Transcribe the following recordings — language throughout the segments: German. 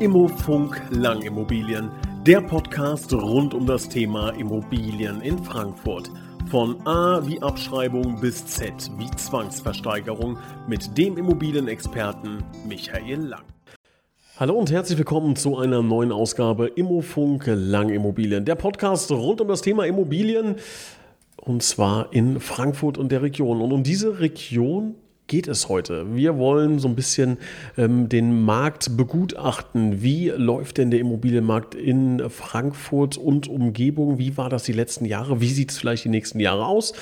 Immofunk Langimmobilien, der Podcast rund um das Thema Immobilien in Frankfurt. Von A wie Abschreibung bis Z wie Zwangsversteigerung mit dem Immobilienexperten Michael Lang. Hallo und herzlich willkommen zu einer neuen Ausgabe Immofunk Langimmobilien, der Podcast rund um das Thema Immobilien und zwar in Frankfurt und der Region. Und um diese Region geht es heute? Wir wollen so ein bisschen ähm, den Markt begutachten. Wie läuft denn der Immobilienmarkt in Frankfurt und Umgebung? Wie war das die letzten Jahre? Wie sieht es vielleicht die nächsten Jahre aus?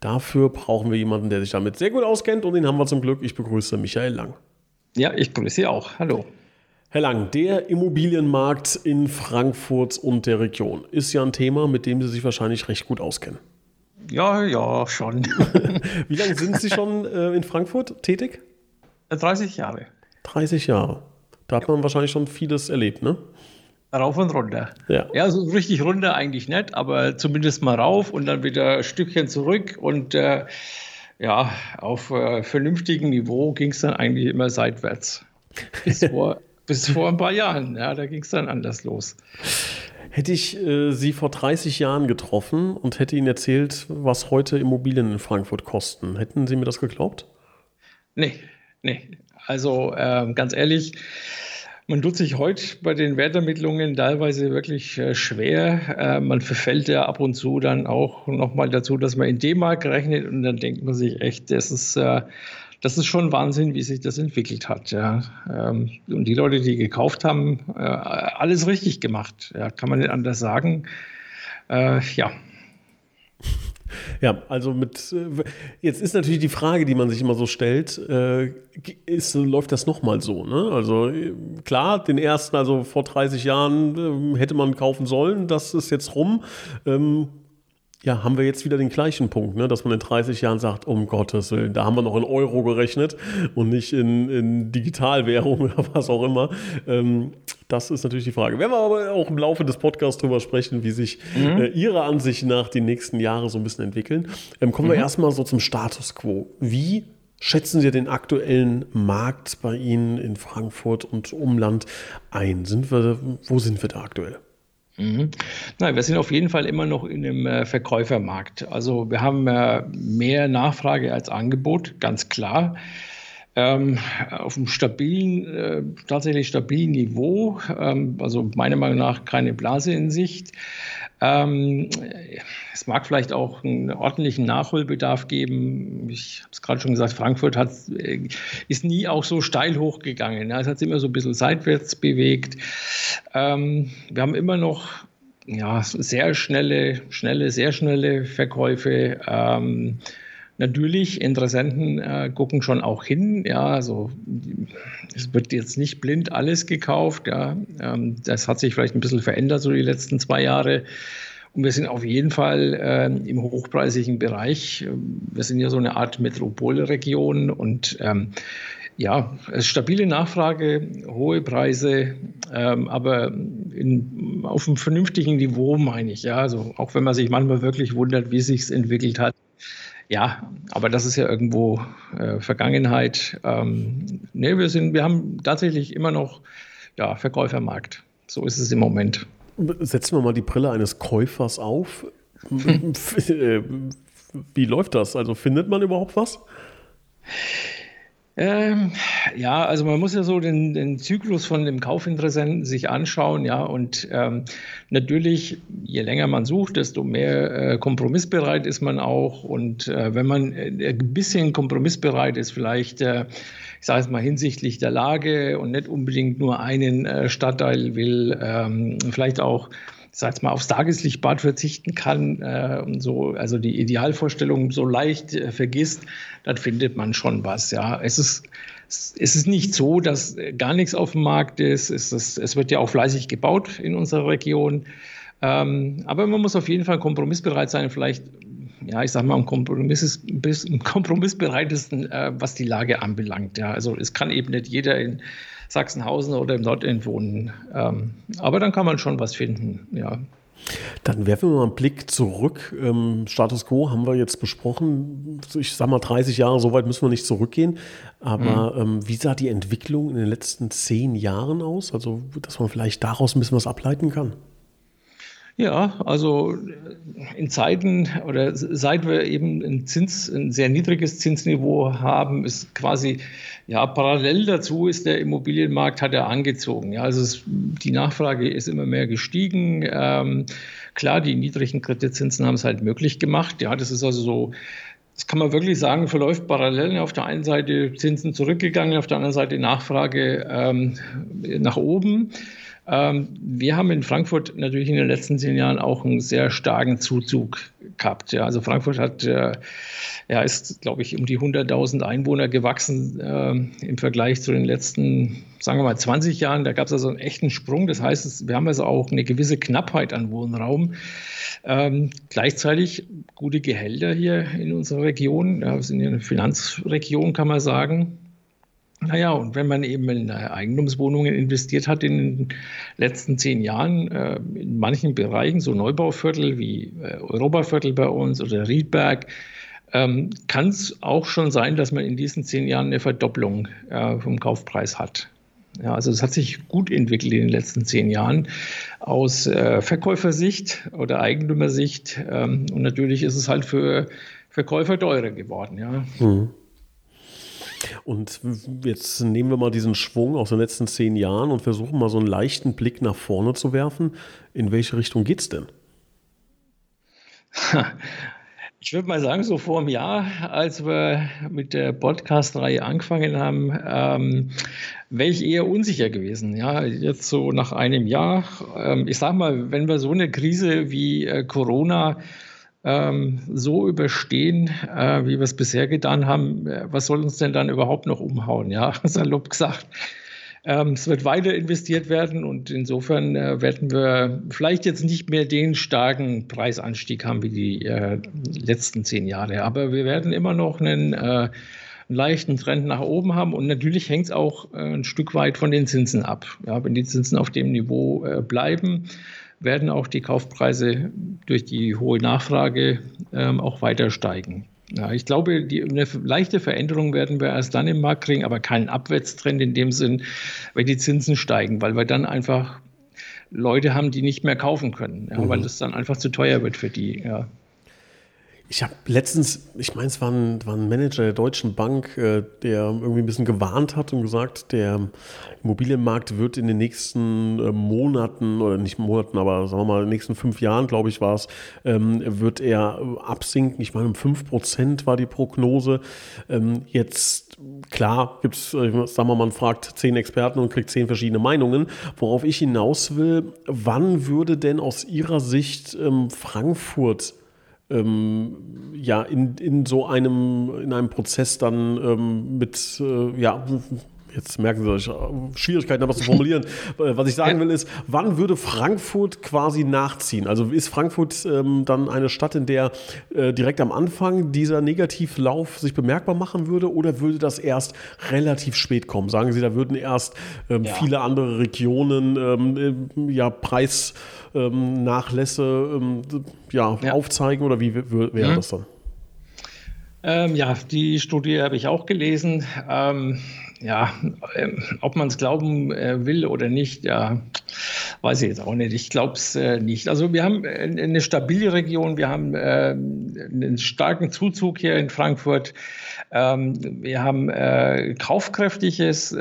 Dafür brauchen wir jemanden, der sich damit sehr gut auskennt und den haben wir zum Glück. Ich begrüße Michael Lang. Ja, ich grüße Sie auch. Hallo. Herr Lang, der Immobilienmarkt in Frankfurt und der Region ist ja ein Thema, mit dem Sie sich wahrscheinlich recht gut auskennen. Ja, ja, schon. Wie lange sind Sie schon äh, in Frankfurt tätig? 30 Jahre. 30 Jahre. Da hat man wahrscheinlich schon vieles erlebt, ne? Rauf und runter. Ja. ja, so richtig runter eigentlich nicht, aber zumindest mal rauf und dann wieder ein Stückchen zurück und äh, ja, auf äh, vernünftigem Niveau ging es dann eigentlich immer seitwärts. Bis vor, bis vor ein paar Jahren, ja, da ging es dann anders los. Hätte ich äh, Sie vor 30 Jahren getroffen und hätte Ihnen erzählt, was heute Immobilien in Frankfurt kosten, hätten Sie mir das geglaubt? Nee, nee. Also äh, ganz ehrlich, man tut sich heute bei den Wertermittlungen teilweise wirklich äh, schwer. Äh, man verfällt ja ab und zu dann auch nochmal dazu, dass man in D-Mark rechnet und dann denkt man sich echt, das ist äh, das ist schon Wahnsinn, wie sich das entwickelt hat. Ja. Ähm, und die Leute, die gekauft haben, äh, alles richtig gemacht. Ja, kann man nicht anders sagen. Äh, ja. Ja, also mit äh, jetzt ist natürlich die Frage, die man sich immer so stellt, ist, läuft das nochmal so? Ne? Also klar, den ersten, also vor 30 Jahren hätte man kaufen sollen, das ist jetzt rum. Ähm, ja, haben wir jetzt wieder den gleichen Punkt, ne? dass man in 30 Jahren sagt, um Gottes Willen, da haben wir noch in Euro gerechnet und nicht in, in Digitalwährung oder was auch immer. Ähm, das ist natürlich die Frage. Werden wir aber auch im Laufe des Podcasts drüber sprechen, wie sich mhm. äh, Ihrer Ansicht nach die nächsten Jahre so ein bisschen entwickeln. Ähm, kommen mhm. wir erstmal so zum Status quo. Wie schätzen Sie den aktuellen Markt bei Ihnen in Frankfurt und Umland ein? Sind wir, wo sind wir da aktuell? Mhm. Nein, wir sind auf jeden Fall immer noch in einem äh, Verkäufermarkt. Also wir haben äh, mehr Nachfrage als Angebot, ganz klar. Ähm, auf einem stabilen, äh, tatsächlich stabilen Niveau, ähm, also meiner Meinung nach keine Blase in Sicht. Ähm, es mag vielleicht auch einen ordentlichen Nachholbedarf geben. Ich habe es gerade schon gesagt, Frankfurt hat, äh, ist nie auch so steil hochgegangen. Ja, es hat sich immer so ein bisschen seitwärts bewegt. Ähm, wir haben immer noch ja, sehr schnelle, schnelle, sehr schnelle Verkäufe. Ähm, natürlich, Interessenten äh, gucken schon auch hin. Ja, also es wird jetzt nicht blind alles gekauft. Ja, ähm, das hat sich vielleicht ein bisschen verändert so die letzten zwei Jahre. Und wir sind auf jeden Fall äh, im hochpreisigen Bereich. Wir sind ja so eine Art Metropolregion und ähm, ja, stabile Nachfrage, hohe Preise, ähm, aber in, auf einem vernünftigen Niveau, meine ich. Ja, also auch wenn man sich manchmal wirklich wundert, wie sich entwickelt hat. Ja, aber das ist ja irgendwo äh, Vergangenheit. Ähm, nee, wir, sind, wir haben tatsächlich immer noch ja, Verkäufermarkt. So ist es im Moment. Setzen wir mal die Brille eines Käufers auf. Wie läuft das? Also findet man überhaupt was? Ähm, ja, also man muss ja so den, den, Zyklus von dem Kaufinteressenten sich anschauen, ja, und ähm, natürlich, je länger man sucht, desto mehr äh, kompromissbereit ist man auch. Und äh, wenn man äh, ein bisschen kompromissbereit ist, vielleicht, äh, ich sage es mal hinsichtlich der Lage und nicht unbedingt nur einen äh, Stadtteil will, ähm, vielleicht auch sag mal, aufs Tageslichtbad verzichten kann äh, und so, also die Idealvorstellung so leicht äh, vergisst, dann findet man schon was. Ja, es ist es ist nicht so, dass gar nichts auf dem Markt ist. Es, ist, es wird ja auch fleißig gebaut in unserer Region. Ähm, aber man muss auf jeden Fall kompromissbereit sein, vielleicht, ja, ich sag mal, am, Kompromiss, bis, am kompromissbereitesten, äh, was die Lage anbelangt. Ja, also es kann eben nicht jeder in Sachsenhausen oder im Nordend wohnen. Ähm, aber dann kann man schon was finden, ja. Dann werfen wir mal einen Blick zurück. Ähm, Status quo haben wir jetzt besprochen. Ich sage mal 30 Jahre, so weit müssen wir nicht zurückgehen. Aber mhm. ähm, wie sah die Entwicklung in den letzten zehn Jahren aus? Also, dass man vielleicht daraus ein bisschen was ableiten kann. Ja, also in Zeiten oder seit wir eben ein, Zins, ein sehr niedriges Zinsniveau haben, ist quasi ja parallel dazu ist der Immobilienmarkt hat er angezogen. Ja, also es, die Nachfrage ist immer mehr gestiegen. Ähm, klar, die niedrigen Kreditzinsen haben es halt möglich gemacht. Ja, das ist also so das kann man wirklich sagen, verläuft parallel. Auf der einen Seite Zinsen zurückgegangen, auf der anderen Seite Nachfrage ähm, nach oben. Ähm, wir haben in Frankfurt natürlich in den letzten zehn Jahren auch einen sehr starken Zuzug gehabt. Ja. Also Frankfurt hat, äh, ja, ist, glaube ich, um die 100.000 Einwohner gewachsen äh, im Vergleich zu den letzten, sagen wir mal, 20 Jahren. Da gab es also einen echten Sprung. Das heißt, wir haben also auch eine gewisse Knappheit an Wohnraum. Ähm, gleichzeitig gute Gehälter hier in unserer Region. Ja, wir sind ja eine Finanzregion, kann man sagen. Naja, und wenn man eben in Eigentumswohnungen investiert hat in den letzten zehn Jahren, äh, in manchen Bereichen, so Neubauviertel wie äh, Europaviertel bei uns oder Riedberg, ähm, kann es auch schon sein, dass man in diesen zehn Jahren eine Verdopplung äh, vom Kaufpreis hat. Ja, also es hat sich gut entwickelt in den letzten zehn Jahren aus äh, Verkäufersicht oder Eigentümersicht. Ähm, und natürlich ist es halt für Verkäufer teurer geworden. Ja. Mhm. Und jetzt nehmen wir mal diesen Schwung aus den letzten zehn Jahren und versuchen mal so einen leichten Blick nach vorne zu werfen. In welche Richtung geht es denn? Ich würde mal sagen, so vor einem Jahr, als wir mit der Podcast-Reihe angefangen haben, ähm, wäre ich eher unsicher gewesen. Ja, jetzt so nach einem Jahr. Ähm, ich sage mal, wenn wir so eine Krise wie äh, Corona ähm, so überstehen, äh, wie wir es bisher getan haben, äh, was soll uns denn dann überhaupt noch umhauen? Ja, salopp gesagt. Ähm, es wird weiter investiert werden und insofern äh, werden wir vielleicht jetzt nicht mehr den starken Preisanstieg haben wie die äh, letzten zehn Jahre, aber wir werden immer noch einen, äh, einen leichten Trend nach oben haben und natürlich hängt es auch äh, ein Stück weit von den Zinsen ab. Ja, wenn die Zinsen auf dem Niveau bleiben, werden auch die Kaufpreise durch die hohe Nachfrage ähm, auch weiter steigen. Ja, ich glaube, die, eine leichte Veränderung werden wir erst dann im Markt kriegen, aber keinen Abwärtstrend in dem Sinn, wenn die Zinsen steigen, weil wir dann einfach Leute haben, die nicht mehr kaufen können, ja, mhm. weil es dann einfach zu teuer wird für die. Ja. Ich habe letztens, ich meine, es war ein, war ein, Manager der Deutschen Bank, äh, der irgendwie ein bisschen gewarnt hat und gesagt, der Immobilienmarkt wird in den nächsten äh, Monaten oder nicht Monaten, aber sagen wir mal, in den nächsten fünf Jahren, glaube ich, war es, ähm, wird er absinken. Ich meine, um fünf Prozent war die Prognose. Ähm, jetzt, klar, gibt es, äh, sagen wir mal, man fragt zehn Experten und kriegt zehn verschiedene Meinungen. Worauf ich hinaus will, wann würde denn aus Ihrer Sicht ähm, Frankfurt ähm, ja, in, in so einem, in einem Prozess dann ähm, mit, äh, ja, jetzt merken Sie, ich Schwierigkeiten, was zu formulieren. Äh, was ich sagen will, ist, wann würde Frankfurt quasi nachziehen? Also ist Frankfurt ähm, dann eine Stadt, in der äh, direkt am Anfang dieser Negativlauf sich bemerkbar machen würde oder würde das erst relativ spät kommen? Sagen Sie, da würden erst ähm, ja. viele andere Regionen ähm, äh, ja, Preisnachlässe ähm, ja, ja, aufzeigen oder wie wäre mhm. das dann? Ähm, ja, die Studie habe ich auch gelesen. Ähm, ja, ähm, ob man es glauben äh, will oder nicht, ja, weiß ich jetzt auch nicht. Ich glaube es äh, nicht. Also wir haben äh, eine stabile Region, wir haben äh, einen starken Zuzug hier in Frankfurt. Ähm, wir haben kaufkräftiges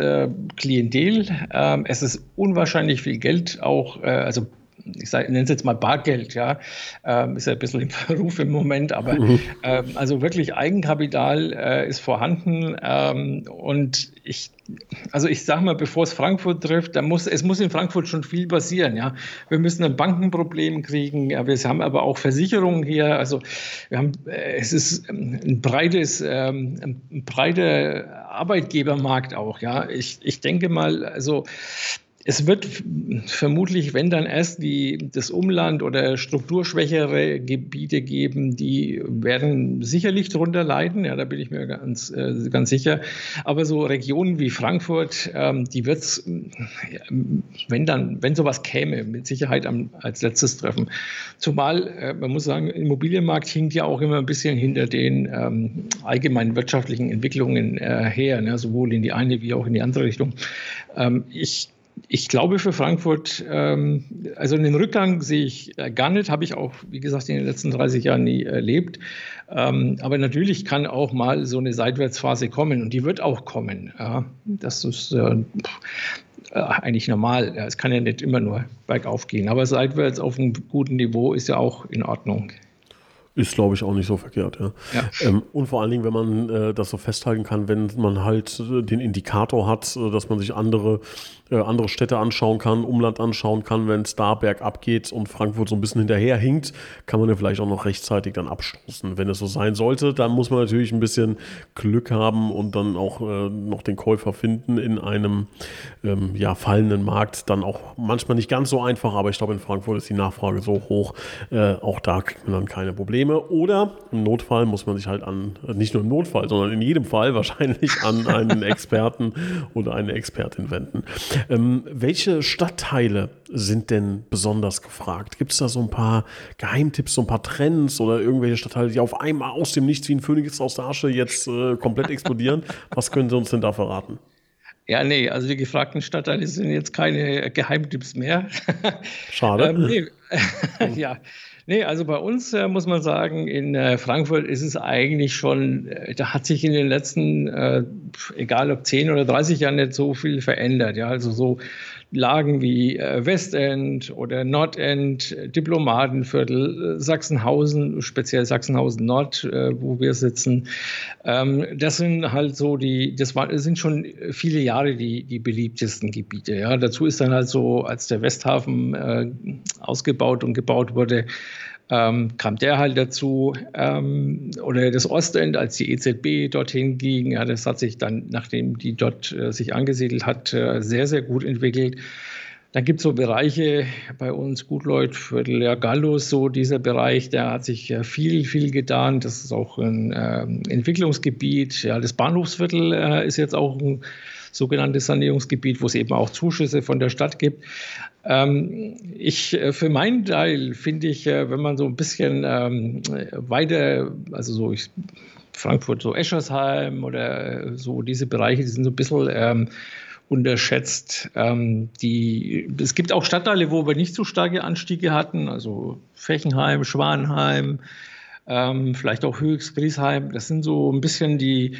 Klientel. Ähm, es ist unwahrscheinlich viel Geld auch, also ich nenne es jetzt mal Bargeld, ja, ähm, ist ja ein bisschen im Verruf im Moment, aber mhm. ähm, also wirklich Eigenkapital äh, ist vorhanden ähm, und ich, also ich sage mal, bevor es Frankfurt trifft, da muss, es muss in Frankfurt schon viel passieren, ja. Wir müssen ein Bankenproblem kriegen, ja, wir haben aber auch Versicherungen hier, also wir haben, äh, es ist ein breites, ähm, ein breiter Arbeitgebermarkt auch, ja. Ich, ich denke mal, also es wird vermutlich, wenn dann erst die, das Umland oder strukturschwächere Gebiete geben, die werden sicherlich darunter leiden, ja, da bin ich mir ganz, äh, ganz sicher. Aber so Regionen wie Frankfurt, ähm, die wird es, wenn dann, wenn sowas käme, mit Sicherheit am, als letztes treffen. Zumal, äh, man muss sagen, Immobilienmarkt hinkt ja auch immer ein bisschen hinter den ähm, allgemeinen wirtschaftlichen Entwicklungen äh, her, ne, sowohl in die eine wie auch in die andere Richtung. Ähm, ich ich glaube für Frankfurt, ähm, also den Rückgang sehe ich äh, gar nicht, habe ich auch, wie gesagt, in den letzten 30 Jahren nie erlebt. Ähm, aber natürlich kann auch mal so eine Seitwärtsphase kommen und die wird auch kommen. Ja, das ist äh, äh, eigentlich normal. Ja, es kann ja nicht immer nur bergauf gehen, aber seitwärts auf einem guten Niveau ist ja auch in Ordnung. Ist, glaube ich, auch nicht so verkehrt, ja. ja. Ähm, und vor allen Dingen, wenn man äh, das so festhalten kann, wenn man halt äh, den Indikator hat, äh, dass man sich andere äh, andere Städte anschauen kann, Umland anschauen kann, wenn es da bergab geht und Frankfurt so ein bisschen hinterher hinkt, kann man ja vielleicht auch noch rechtzeitig dann abstoßen. Wenn es so sein sollte, dann muss man natürlich ein bisschen Glück haben und dann auch äh, noch den Käufer finden in einem ähm, ja, fallenden Markt. Dann auch manchmal nicht ganz so einfach, aber ich glaube, in Frankfurt ist die Nachfrage so hoch, äh, auch da kriegt man dann keine Probleme. Oder im Notfall muss man sich halt an, nicht nur im Notfall, sondern in jedem Fall wahrscheinlich an einen Experten oder eine Expertin wenden. Ähm, welche Stadtteile sind denn besonders gefragt? Gibt es da so ein paar Geheimtipps, so ein paar Trends oder irgendwelche Stadtteile, die auf einmal aus dem Nichts wie ein Phönix aus der Asche jetzt äh, komplett explodieren? Was können Sie uns denn da verraten? Ja, nee, also die gefragten Stadtteile sind jetzt keine Geheimtipps mehr. Schade. ähm, ja. Nee, also bei uns äh, muss man sagen, in äh, Frankfurt ist es eigentlich schon, äh, da hat sich in den letzten, äh, egal ob 10 oder 30 Jahren, nicht so viel verändert. Ja, also so Lagen wie äh, Westend oder Nordend, Diplomatenviertel, Sachsenhausen, speziell Sachsenhausen Nord, äh, wo wir sitzen. Ähm, das sind halt so die, das, sind schon viele Jahre die, die beliebtesten Gebiete. Ja. Dazu ist dann halt so, als der Westhafen äh, ausgebaut und gebaut wurde, ähm, kam der halt dazu. Ähm, oder das Ostend, als die EZB dorthin ging, ja, das hat sich dann, nachdem die dort äh, sich angesiedelt hat, äh, sehr, sehr gut entwickelt. Dann gibt es so Bereiche bei uns, Gutleut, Viertel, ja, Gallus, so dieser Bereich, der hat sich äh, viel, viel getan. Das ist auch ein ähm, Entwicklungsgebiet. Ja, das Bahnhofsviertel äh, ist jetzt auch ein sogenanntes Sanierungsgebiet, wo es eben auch Zuschüsse von der Stadt gibt. Ähm, ich, äh, für meinen Teil finde ich, äh, wenn man so ein bisschen ähm, weiter, also so ich, Frankfurt, so Eschersheim oder so diese Bereiche, die sind so ein bisschen ähm, unterschätzt. Ähm, die, es gibt auch Stadtteile, wo wir nicht so starke Anstiege hatten, also Fechenheim, Schwanheim, ähm, vielleicht auch Höchst, Griesheim. Das sind so ein bisschen die,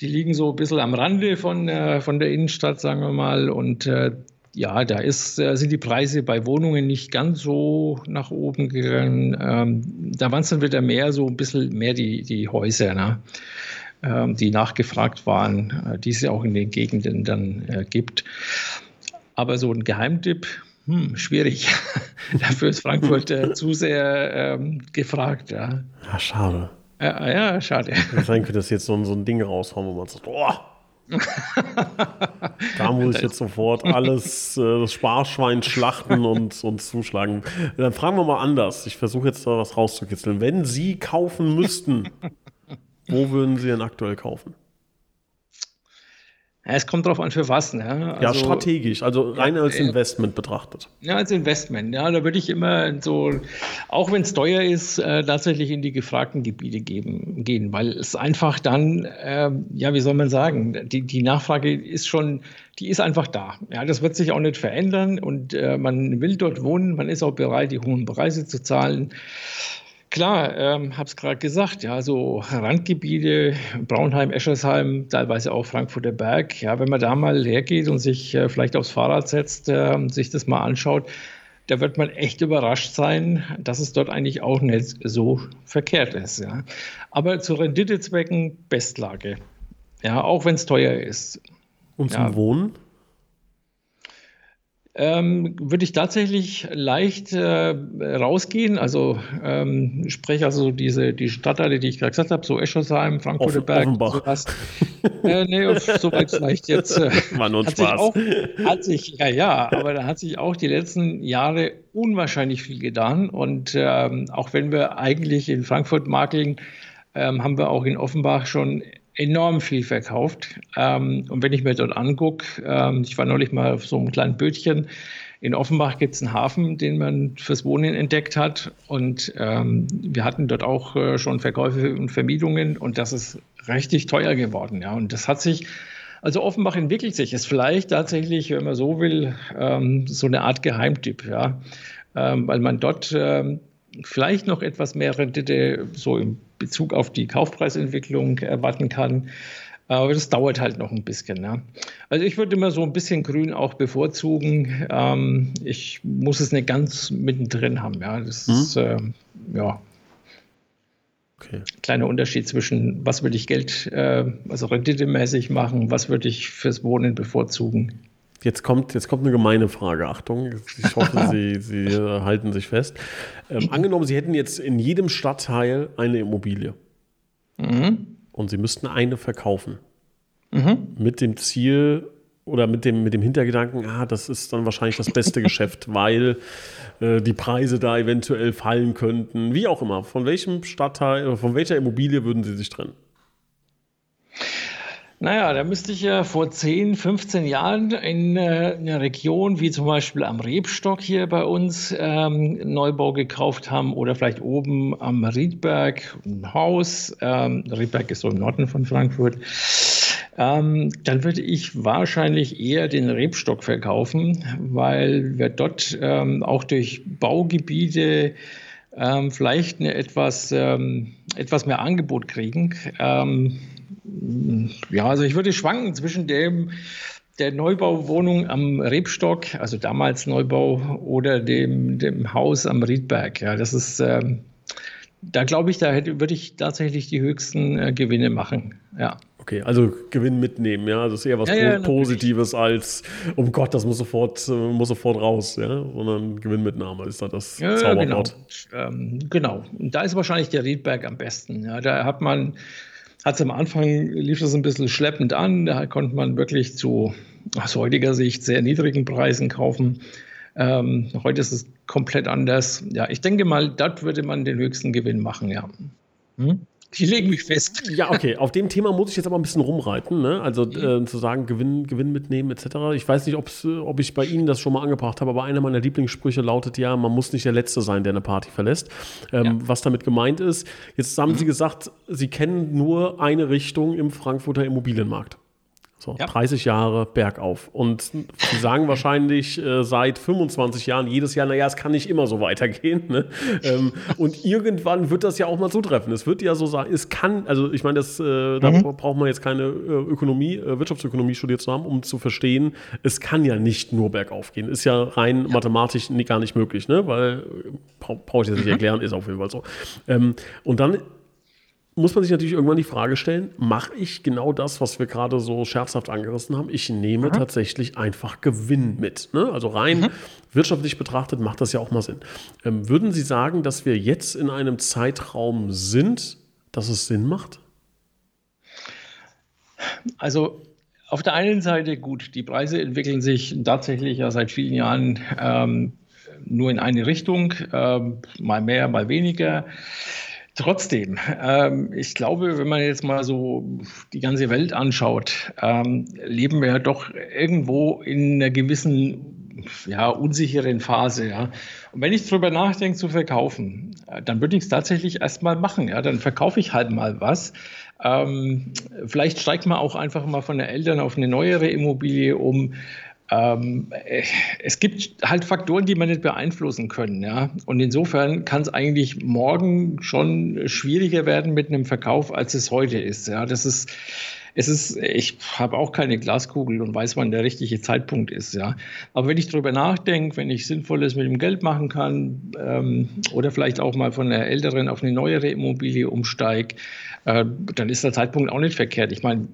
die liegen so ein bisschen am Rande von, äh, von der Innenstadt, sagen wir mal. Und äh, ja, da ist, äh, sind die Preise bei Wohnungen nicht ganz so nach oben gegangen. Ähm, da waren es dann wieder mehr so ein bisschen mehr die, die Häuser, ne? ähm, die nachgefragt waren, äh, die es ja auch in den Gegenden dann äh, gibt. Aber so ein Geheimtipp, hm, schwierig. Dafür ist Frankfurt äh, zu sehr ähm, gefragt. Ja. ja, schade. Ja, ja schade. Sein könnte das jetzt so, so ein Ding raushauen, wo man sagt, oh, da muss ich jetzt sofort alles, äh, das Sparschwein schlachten und, und zuschlagen. Dann fragen wir mal anders. Ich versuche jetzt da was rauszukitzeln. Wenn Sie kaufen müssten, wo würden Sie denn aktuell kaufen? Ja, es kommt darauf an, für was. Ne? Also, ja, strategisch, also rein als Investment betrachtet. Ja, als Investment. Ja, da würde ich immer so, auch wenn es teuer ist, äh, tatsächlich in die gefragten Gebiete geben, gehen, weil es einfach dann, äh, ja, wie soll man sagen, die, die Nachfrage ist schon, die ist einfach da. Ja, das wird sich auch nicht verändern und äh, man will dort wohnen, man ist auch bereit, die hohen Preise zu zahlen. Klar, ähm, habe es gerade gesagt, ja, so Randgebiete, Braunheim, Eschersheim, teilweise auch Frankfurter Berg. Ja, wenn man da mal hergeht und sich äh, vielleicht aufs Fahrrad setzt, äh, sich das mal anschaut, da wird man echt überrascht sein, dass es dort eigentlich auch nicht so verkehrt ist. Ja. Aber zu Renditezwecken Bestlage. Ja, auch wenn es teuer ist. Und zum ja. Wohnen? Ähm, würde ich tatsächlich leicht äh, rausgehen. Also ähm, spreche also diese die Stadtteile, die ich gerade gesagt habe, so Eschersheim, Frankfurter Berg, sowas. äh, nee, so weit vielleicht jetzt. Äh, War nur hat Spaß. Sich auch, hat sich, ja, ja, aber da hat sich auch die letzten Jahre unwahrscheinlich viel getan. Und ähm, auch wenn wir eigentlich in Frankfurt makeln, ähm, haben wir auch in Offenbach schon enorm viel verkauft. Ähm, und wenn ich mir dort angucke, ähm, ich war neulich mal auf so einem kleinen Bötchen. In Offenbach gibt es einen Hafen, den man fürs Wohnen entdeckt hat. Und ähm, wir hatten dort auch äh, schon Verkäufe und Vermietungen. Und das ist richtig teuer geworden. Ja. Und das hat sich, also Offenbach entwickelt sich. Ist vielleicht tatsächlich, wenn man so will, ähm, so eine Art Geheimtipp. Ja. Ähm, weil man dort ähm, vielleicht noch etwas mehr Rendite so im Bezug auf die Kaufpreisentwicklung erwarten kann. Aber das dauert halt noch ein bisschen. Ja. Also ich würde immer so ein bisschen Grün auch bevorzugen. Ähm, ich muss es nicht ganz mittendrin haben. Ja, das mhm. ist äh, ja okay. kleiner Unterschied zwischen was würde ich Geld, äh, also renditemäßig machen, was würde ich fürs Wohnen bevorzugen. Jetzt kommt, jetzt kommt eine gemeine Frage. Achtung, ich hoffe, Sie, Sie halten sich fest. Ähm, angenommen, Sie hätten jetzt in jedem Stadtteil eine Immobilie mhm. und Sie müssten eine verkaufen. Mhm. Mit dem Ziel oder mit dem, mit dem Hintergedanken, ah, das ist dann wahrscheinlich das beste Geschäft, weil äh, die Preise da eventuell fallen könnten. Wie auch immer. Von welchem Stadtteil, von welcher Immobilie würden Sie sich trennen? Naja, da müsste ich ja vor 10, 15 Jahren in äh, einer Region wie zum Beispiel am Rebstock hier bei uns ähm, Neubau gekauft haben oder vielleicht oben am Riedberg ein Haus. Ähm, Riedberg ist so im Norden von Frankfurt. Ähm, dann würde ich wahrscheinlich eher den Rebstock verkaufen, weil wir dort ähm, auch durch Baugebiete ähm, vielleicht eine etwas, ähm, etwas mehr Angebot kriegen. Ja, also ich würde schwanken zwischen dem der Neubauwohnung am Rebstock, also damals Neubau, oder dem, dem Haus am Riedberg. Ja, das ist, ähm, da glaube ich, da hätte, würde ich tatsächlich die höchsten äh, Gewinne machen. Ja. Okay, also Gewinn mitnehmen, ja. Das ist eher was ja, ja, Positives als, um Gott, das muss sofort, äh, muss sofort raus, ja. Sondern Gewinnmitnahme ist da das ja, Zauberwort. Genau. Ähm, genau. Und da ist wahrscheinlich der Riedberg am besten. Ja. Da hat man hat es am Anfang, lief das ein bisschen schleppend an. Da konnte man wirklich zu aus heutiger Sicht sehr niedrigen Preisen kaufen. Ähm, heute ist es komplett anders. Ja, ich denke mal, dort würde man den höchsten Gewinn machen, ja. Hm? Ich lege mich fest. Ja, okay. Auf dem Thema muss ich jetzt aber ein bisschen rumreiten. Ne? Also äh, zu sagen, Gewinn, Gewinn mitnehmen etc. Ich weiß nicht, ob ich bei Ihnen das schon mal angebracht habe, aber einer meiner Lieblingssprüche lautet ja, man muss nicht der Letzte sein, der eine Party verlässt. Ähm, ja. Was damit gemeint ist, jetzt haben mhm. Sie gesagt, Sie kennen nur eine Richtung im Frankfurter Immobilienmarkt. So, ja. 30 Jahre bergauf. Und sie sagen wahrscheinlich äh, seit 25 Jahren jedes Jahr, naja, es kann nicht immer so weitergehen. Ne? Ähm, und irgendwann wird das ja auch mal zutreffen. Es wird ja so sein, es kann, also ich meine, das, äh, mhm. da braucht man jetzt keine äh, Ökonomie, äh, Wirtschaftsökonomie studiert zu haben, um zu verstehen, es kann ja nicht nur bergauf gehen. Ist ja rein ja. mathematisch nie, gar nicht möglich, ne? weil, äh, brauche ich jetzt nicht mhm. erklären, ist auf jeden Fall so. Ähm, und dann muss man sich natürlich irgendwann die Frage stellen, mache ich genau das, was wir gerade so scherzhaft angerissen haben? Ich nehme mhm. tatsächlich einfach Gewinn mit. Ne? Also rein mhm. wirtschaftlich betrachtet macht das ja auch mal Sinn. Ähm, würden Sie sagen, dass wir jetzt in einem Zeitraum sind, dass es Sinn macht? Also auf der einen Seite gut, die Preise entwickeln sich tatsächlich ja seit vielen Jahren ähm, nur in eine Richtung, ähm, mal mehr, mal weniger. Trotzdem, ähm, ich glaube, wenn man jetzt mal so die ganze Welt anschaut, ähm, leben wir ja doch irgendwo in einer gewissen, ja, unsicheren Phase, ja. Und wenn ich darüber nachdenke, zu verkaufen, äh, dann würde ich es tatsächlich erstmal machen, ja. Dann verkaufe ich halt mal was. Ähm, vielleicht steigt man auch einfach mal von den Eltern auf eine neuere Immobilie um. Ähm, äh, es gibt halt Faktoren, die man nicht beeinflussen können. Ja? Und insofern kann es eigentlich morgen schon schwieriger werden mit einem Verkauf, als es heute ist. Ja? Das ist, es ist, ich habe auch keine Glaskugel und weiß, wann der richtige Zeitpunkt ist. Ja? Aber wenn ich darüber nachdenke, wenn ich Sinnvolles mit dem Geld machen kann ähm, oder vielleicht auch mal von einer älteren auf eine neuere Immobilie umsteige, äh, dann ist der Zeitpunkt auch nicht verkehrt. Ich meine,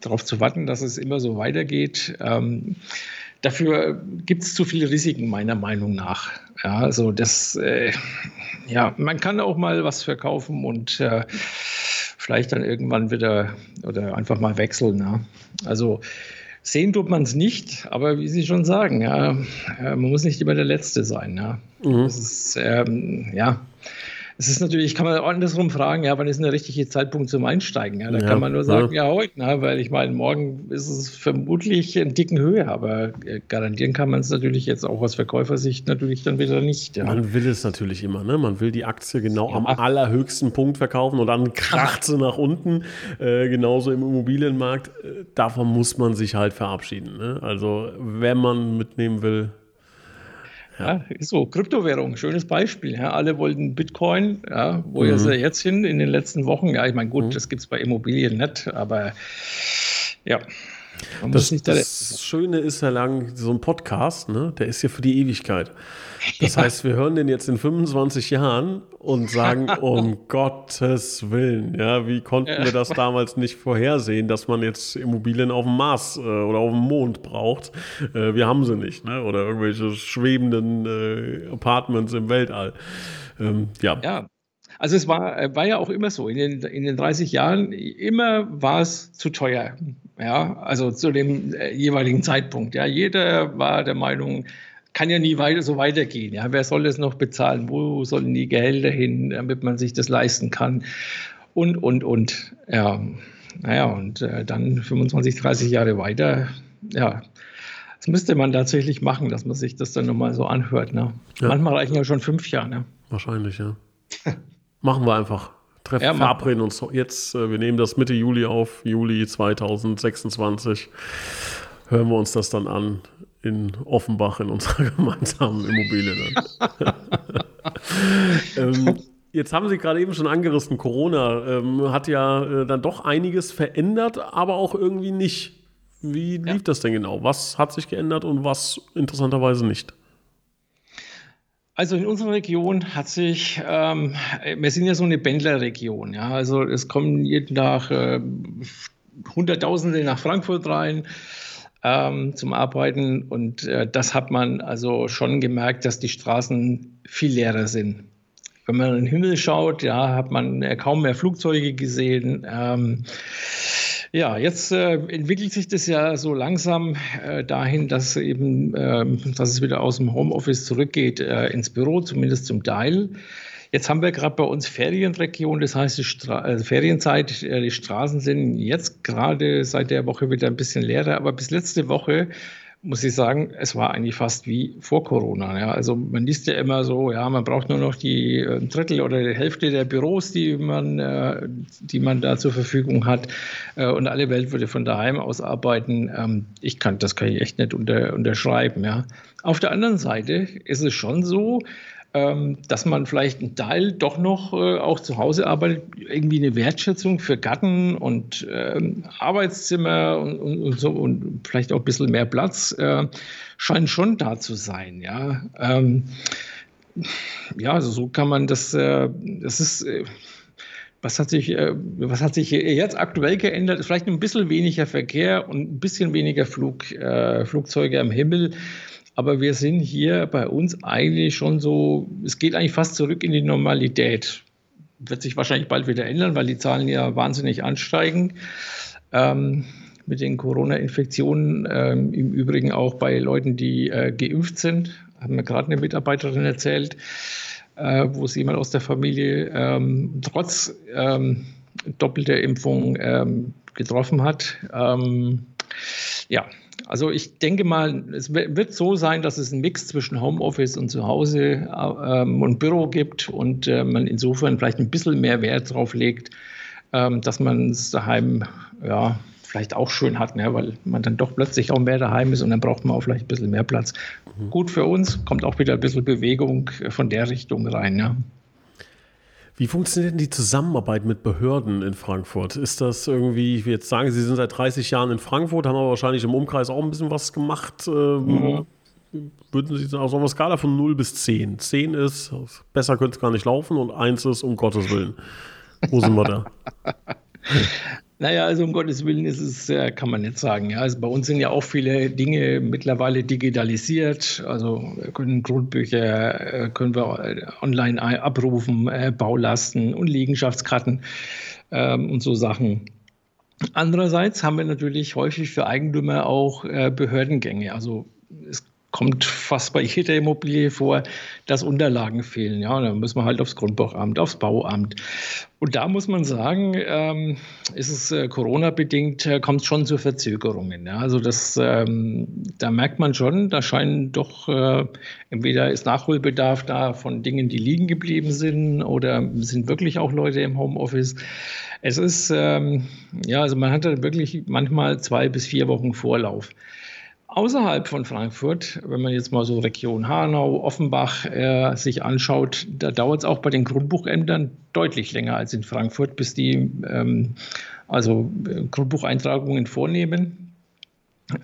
darauf zu warten, dass es immer so weitergeht. Ähm, dafür gibt es zu viele Risiken, meiner Meinung nach. Ja, also das, äh, ja, man kann auch mal was verkaufen und äh, vielleicht dann irgendwann wieder oder einfach mal wechseln. Ja. Also sehen tut man es nicht, aber wie Sie schon sagen, ja, äh, man muss nicht immer der Letzte sein. Ja. Mhm. Das ist, ähm, ja, es ist natürlich, kann man andersrum fragen, ja, wann ist denn der richtige Zeitpunkt zum Einsteigen? Ja, da ja, kann man nur sagen, ja, ja heute, na, weil ich meine, morgen ist es vermutlich in dicken Höhe, aber äh, garantieren kann man es natürlich jetzt auch aus Verkäufersicht natürlich dann wieder nicht. Ja. Man will es natürlich immer, ne? Man will die Aktie genau am allerhöchsten Punkt verkaufen und dann kracht sie nach unten. Äh, genauso im Immobilienmarkt. Äh, davon muss man sich halt verabschieden. Ne? Also, wenn man mitnehmen will, ja, ist so. Kryptowährung, schönes Beispiel. Ja, alle wollten Bitcoin. Ja, wo mhm. ist er jetzt hin in den letzten Wochen? Ja, ich meine, gut, mhm. das gibt es bei Immobilien nicht, aber ja. Das, das Schöne ist ja lang, so ein Podcast, ne, der ist ja für die Ewigkeit. Das ja. heißt, wir hören den jetzt in 25 Jahren und sagen, um Gottes Willen, ja, wie konnten ja. wir das damals nicht vorhersehen, dass man jetzt Immobilien auf dem Mars äh, oder auf dem Mond braucht? Äh, wir haben sie nicht, ne? Oder irgendwelche schwebenden äh, Apartments im Weltall. Ähm, ja. ja. Also es war, äh, war ja auch immer so, in den, in den 30 Jahren, immer war es zu teuer. Ja, also zu dem äh, jeweiligen Zeitpunkt. Ja, jeder war der Meinung, kann ja nie weiter so weitergehen. Ja, wer soll das noch bezahlen? Wo sollen die Gehälter hin, damit man sich das leisten kann? Und, und, und. Ja, naja, und äh, dann 25, 30 Jahre weiter, ja, das müsste man tatsächlich machen, dass man sich das dann nochmal so anhört. Ne? Ja. Manchmal reichen ja schon fünf Jahre. Ne? Wahrscheinlich, ja. machen wir einfach. Treffen, ja, verabreden uns jetzt. Äh, wir nehmen das Mitte Juli auf, Juli 2026. Hören wir uns das dann an in Offenbach in unserer gemeinsamen Immobilie ähm, jetzt haben Sie gerade eben schon angerissen, Corona ähm, hat ja äh, dann doch einiges verändert, aber auch irgendwie nicht. Wie lief ja. das denn genau? Was hat sich geändert und was interessanterweise nicht? Also in unserer Region hat sich, ähm, wir sind ja so eine Pendlerregion, ja, also es kommen jeden Tag äh, Hunderttausende nach Frankfurt rein ähm, zum Arbeiten. Und äh, das hat man also schon gemerkt, dass die Straßen viel leerer sind. Wenn man in den Himmel schaut, ja, hat man äh, kaum mehr Flugzeuge gesehen. Ähm, ja, jetzt äh, entwickelt sich das ja so langsam äh, dahin, dass eben, äh, dass es wieder aus dem Homeoffice zurückgeht äh, ins Büro, zumindest zum Teil. Jetzt haben wir gerade bei uns Ferienregion, das heißt die Stra also Ferienzeit, äh, die Straßen sind jetzt gerade seit der Woche wieder ein bisschen leerer, aber bis letzte Woche muss ich sagen, es war eigentlich fast wie vor Corona. Ja. Also man liest ja immer so, ja, man braucht nur noch die äh, Drittel oder die Hälfte der Büros, die man, äh, die man da zur Verfügung hat. Äh, und alle Welt würde von daheim aus arbeiten. Ähm, ich kann, das kann ich echt nicht unter, unterschreiben. Ja. Auf der anderen Seite ist es schon so, dass man vielleicht einen Teil doch noch äh, auch zu Hause arbeitet, irgendwie eine Wertschätzung für Garten und ähm, Arbeitszimmer und, und, und, so und vielleicht auch ein bisschen mehr Platz äh, scheint schon da zu sein, ja. Ähm, ja, also so kann man das, äh, das ist, äh, was hat sich, äh, was hat sich jetzt aktuell geändert? Vielleicht ein bisschen weniger Verkehr und ein bisschen weniger Flug, äh, Flugzeuge am Himmel. Aber wir sind hier bei uns eigentlich schon so, es geht eigentlich fast zurück in die Normalität. Wird sich wahrscheinlich bald wieder ändern, weil die Zahlen ja wahnsinnig ansteigen. Ähm, mit den Corona-Infektionen, ähm, im Übrigen auch bei Leuten, die äh, geimpft sind, haben mir gerade eine Mitarbeiterin erzählt, äh, wo es jemand aus der Familie ähm, trotz ähm, doppelter Impfung ähm, getroffen hat. Ähm, ja, also ich denke mal, es wird so sein, dass es einen Mix zwischen Homeoffice und Zuhause ähm, und Büro gibt und äh, man insofern vielleicht ein bisschen mehr Wert darauf legt, ähm, dass man es daheim ja, vielleicht auch schön hat, ne? weil man dann doch plötzlich auch mehr daheim ist und dann braucht man auch vielleicht ein bisschen mehr Platz. Mhm. Gut für uns, kommt auch wieder ein bisschen Bewegung von der Richtung rein. Ja. Wie funktioniert denn die Zusammenarbeit mit Behörden in Frankfurt? Ist das irgendwie, ich will jetzt sagen, Sie sind seit 30 Jahren in Frankfurt, haben aber wahrscheinlich im Umkreis auch ein bisschen was gemacht. Mhm. Würden Sie auf so einer Skala von 0 bis 10? 10 ist, besser könnte es gar nicht laufen und 1 ist, um Gottes Willen. Wo sind wir da? Naja, also um Gottes Willen ist es, äh, kann man nicht sagen. Ja, also bei uns sind ja auch viele Dinge mittlerweile digitalisiert. Also wir können Grundbücher äh, können wir äh, online abrufen, Baulasten und Liegenschaftskarten ähm, und so Sachen. Andererseits haben wir natürlich häufig für Eigentümer auch Behördengänge. Also es kommt fast bei jeder Immobilie vor, dass Unterlagen fehlen. Ja, da muss man halt aufs Grundbuchamt, aufs Bauamt. Und da muss man sagen, ähm, ist es äh, Corona-bedingt, äh, kommt es schon zu Verzögerungen. Ja? Also das, ähm, da merkt man schon, da scheinen doch, äh, entweder ist Nachholbedarf da von Dingen, die liegen geblieben sind, oder sind wirklich auch Leute im Homeoffice. Es ist, ähm, ja, also man hat da wirklich manchmal zwei bis vier Wochen Vorlauf außerhalb von Frankfurt, wenn man jetzt mal so Region Hanau, Offenbach äh, sich anschaut, da dauert es auch bei den Grundbuchämtern deutlich länger als in Frankfurt, bis die ähm, also äh, Grundbucheintragungen vornehmen.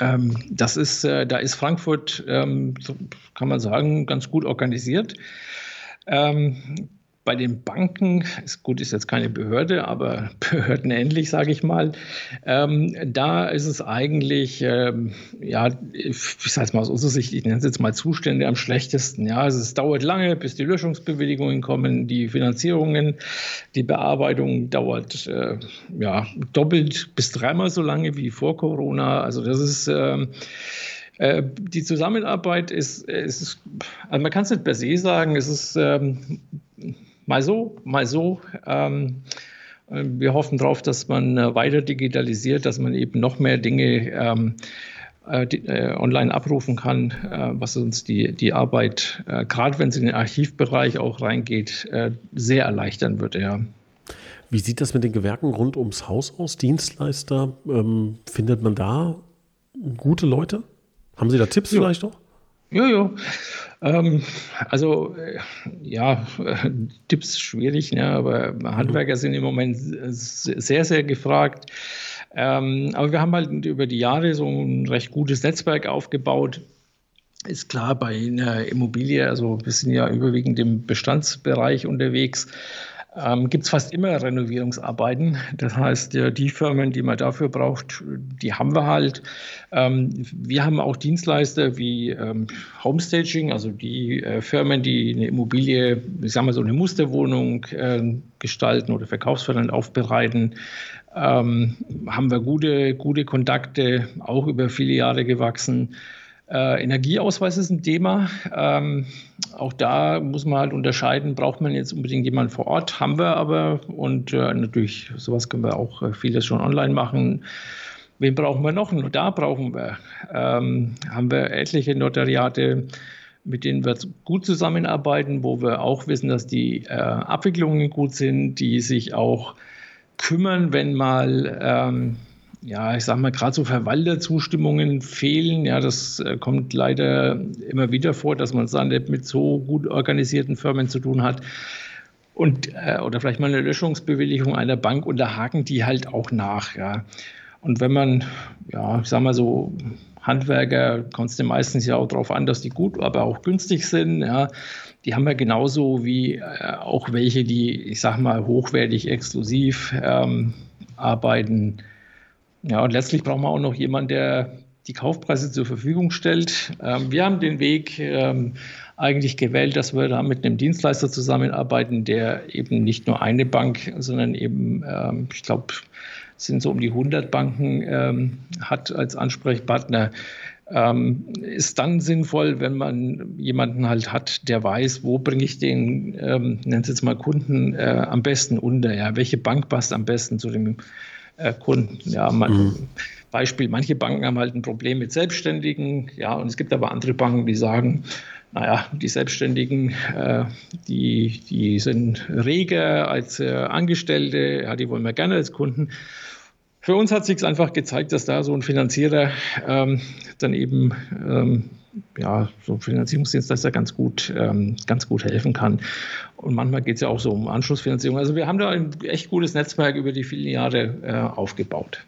Ähm, das ist, äh, da ist Frankfurt, ähm, kann man sagen, ganz gut organisiert. Ähm, bei den Banken, ist gut, ist jetzt keine Behörde, aber behördenähnlich, sage ich mal, ähm, da ist es eigentlich, ähm, ja, ich sage es mal aus unserer Sicht, ich nenne es jetzt mal Zustände am schlechtesten. Ja, also es dauert lange, bis die Löschungsbewilligungen kommen, die Finanzierungen, die Bearbeitung dauert äh, ja, doppelt bis dreimal so lange wie vor Corona. Also das ist ähm, äh, die Zusammenarbeit ist, ist also man kann es nicht per se sagen, es ist ähm, mal so, mal so. Ähm, wir hoffen darauf, dass man äh, weiter digitalisiert, dass man eben noch mehr Dinge ähm, äh, die, äh, online abrufen kann, äh, was uns die, die Arbeit, äh, gerade wenn es in den Archivbereich auch reingeht, äh, sehr erleichtern würde. Ja. Wie sieht das mit den Gewerken rund ums Haus aus? Dienstleister, ähm, findet man da gute Leute? Haben Sie da Tipps ja. vielleicht auch? Ja. Ähm, also, äh, ja, Tipps schwierig, ne? aber Handwerker sind im Moment sehr, sehr gefragt. Ähm, aber wir haben halt über die Jahre so ein recht gutes Netzwerk aufgebaut. Ist klar, bei einer Immobilie, also wir sind ja überwiegend im Bestandsbereich unterwegs, ähm, gibt es fast immer Renovierungsarbeiten. Das heißt, die Firmen, die man dafür braucht, die haben wir halt. Ähm, wir haben auch Dienstleister wie ähm, Homestaging, also die äh, Firmen, die eine Immobilie, ich sag mal so eine Musterwohnung äh, gestalten oder verkaufsfördernd aufbereiten. Ähm, haben wir gute, gute Kontakte, auch über viele Jahre gewachsen. Äh, Energieausweis ist ein Thema. Ähm, auch da muss man halt unterscheiden, braucht man jetzt unbedingt jemanden vor Ort, haben wir aber. Und äh, natürlich, sowas können wir auch äh, vieles schon online machen. Wen brauchen wir noch? Da brauchen wir, ähm, haben wir etliche Notariate, mit denen wir gut zusammenarbeiten, wo wir auch wissen, dass die äh, Abwicklungen gut sind, die sich auch kümmern, wenn mal ähm, ja, ich sag mal, gerade so Verwalterzustimmungen fehlen. Ja, das äh, kommt leider immer wieder vor, dass man es dann nicht mit so gut organisierten Firmen zu tun hat. Und, äh, oder vielleicht mal eine Löschungsbewilligung einer Bank und da haken die halt auch nach. Ja. Und wenn man, ja, ich sag mal so, Handwerker kommt es meistens ja auch darauf an, dass die gut, aber auch günstig sind. Ja. Die haben wir genauso wie äh, auch welche, die, ich sag mal, hochwertig, exklusiv ähm, arbeiten ja, und letztlich brauchen wir auch noch jemanden, der die Kaufpreise zur Verfügung stellt. Ähm, wir haben den Weg ähm, eigentlich gewählt, dass wir da mit einem Dienstleister zusammenarbeiten, der eben nicht nur eine Bank, sondern eben, ähm, ich glaube, sind so um die 100 Banken ähm, hat als Ansprechpartner. Ähm, ist dann sinnvoll, wenn man jemanden halt hat, der weiß, wo bringe ich den, ähm, nennt es jetzt mal Kunden, äh, am besten unter. Ja? Welche Bank passt am besten zu dem Kunden. Ja, man, mhm. Beispiel, manche Banken haben halt ein Problem mit Selbstständigen, ja, und es gibt aber andere Banken, die sagen, naja, die Selbstständigen, äh, die, die sind reger als äh, Angestellte, ja, die wollen wir gerne als Kunden. Für uns hat sich einfach gezeigt, dass da so ein Finanzierer ähm, dann eben ähm, ja, so Finanzierungsdienstleister ganz gut, ähm, ganz gut helfen kann. Und manchmal geht es ja auch so um Anschlussfinanzierung. Also wir haben da ein echt gutes Netzwerk über die vielen Jahre äh, aufgebaut.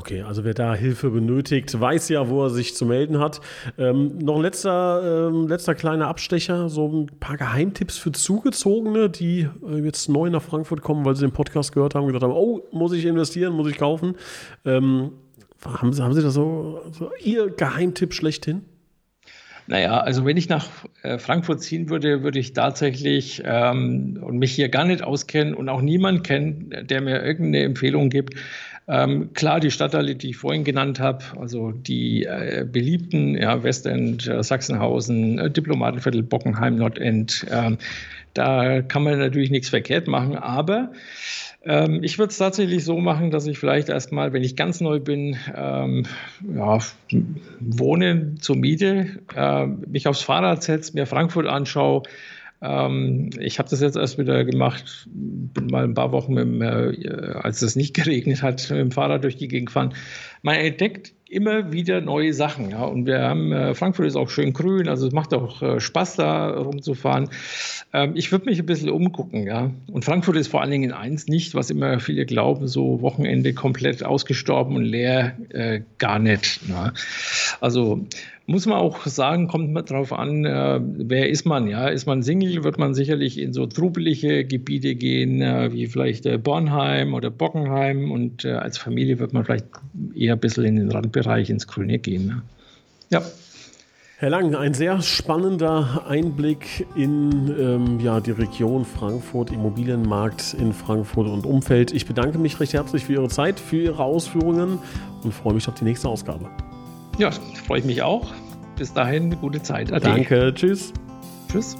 Okay, also wer da Hilfe benötigt, weiß ja, wo er sich zu melden hat. Ähm, noch ein letzter, ähm, letzter kleiner Abstecher, so ein paar Geheimtipps für Zugezogene, die äh, jetzt neu nach Frankfurt kommen, weil sie den Podcast gehört haben und gesagt haben, oh, muss ich investieren, muss ich kaufen. Ähm, haben, Sie, haben Sie da so, so Ihr Geheimtipp schlechthin? Naja, also wenn ich nach äh, Frankfurt ziehen würde, würde ich tatsächlich ähm, und mich hier gar nicht auskennen und auch niemand kennen, der mir irgendeine Empfehlung gibt, ähm, klar, die Stadtteile, die ich vorhin genannt habe, also die äh, beliebten, ja, Westend, äh, Sachsenhausen, äh, Diplomatenviertel, Bockenheim, Nordend, ähm, da kann man natürlich nichts verkehrt machen, aber ähm, ich würde es tatsächlich so machen, dass ich vielleicht erstmal, wenn ich ganz neu bin, ähm, ja, wohne zur Miete, äh, mich aufs Fahrrad setze, mir Frankfurt anschaue, ähm, ich habe das jetzt erst wieder gemacht, bin mal ein paar Wochen, dem, äh, als es nicht geregnet hat, mit dem Fahrrad durch die Gegend gefahren. Man entdeckt immer wieder neue Sachen. Ja. Und wir haben, äh, Frankfurt ist auch schön grün, also es macht auch äh, Spaß, da rumzufahren. Ähm, ich würde mich ein bisschen umgucken, ja. Und Frankfurt ist vor allen Dingen in eins nicht, was immer viele glauben, so Wochenende komplett ausgestorben und leer, äh, gar nicht. Ja. Also muss man auch sagen, kommt man darauf an, äh, wer ist man. Ja? Ist man Single, wird man sicherlich in so trubelige Gebiete gehen, äh, wie vielleicht äh, Bornheim oder Bockenheim. Und äh, als Familie wird man vielleicht eher ein bisschen in den Randbereich ins Grüne gehen. Ne? Ja. Herr Lang, ein sehr spannender Einblick in ähm, ja, die Region Frankfurt, Immobilienmarkt in Frankfurt und Umfeld. Ich bedanke mich recht herzlich für Ihre Zeit, für Ihre Ausführungen und freue mich auf die nächste Ausgabe. Ja, freue ich mich auch. Bis dahin, gute Zeit. Ade. Danke, tschüss. Tschüss.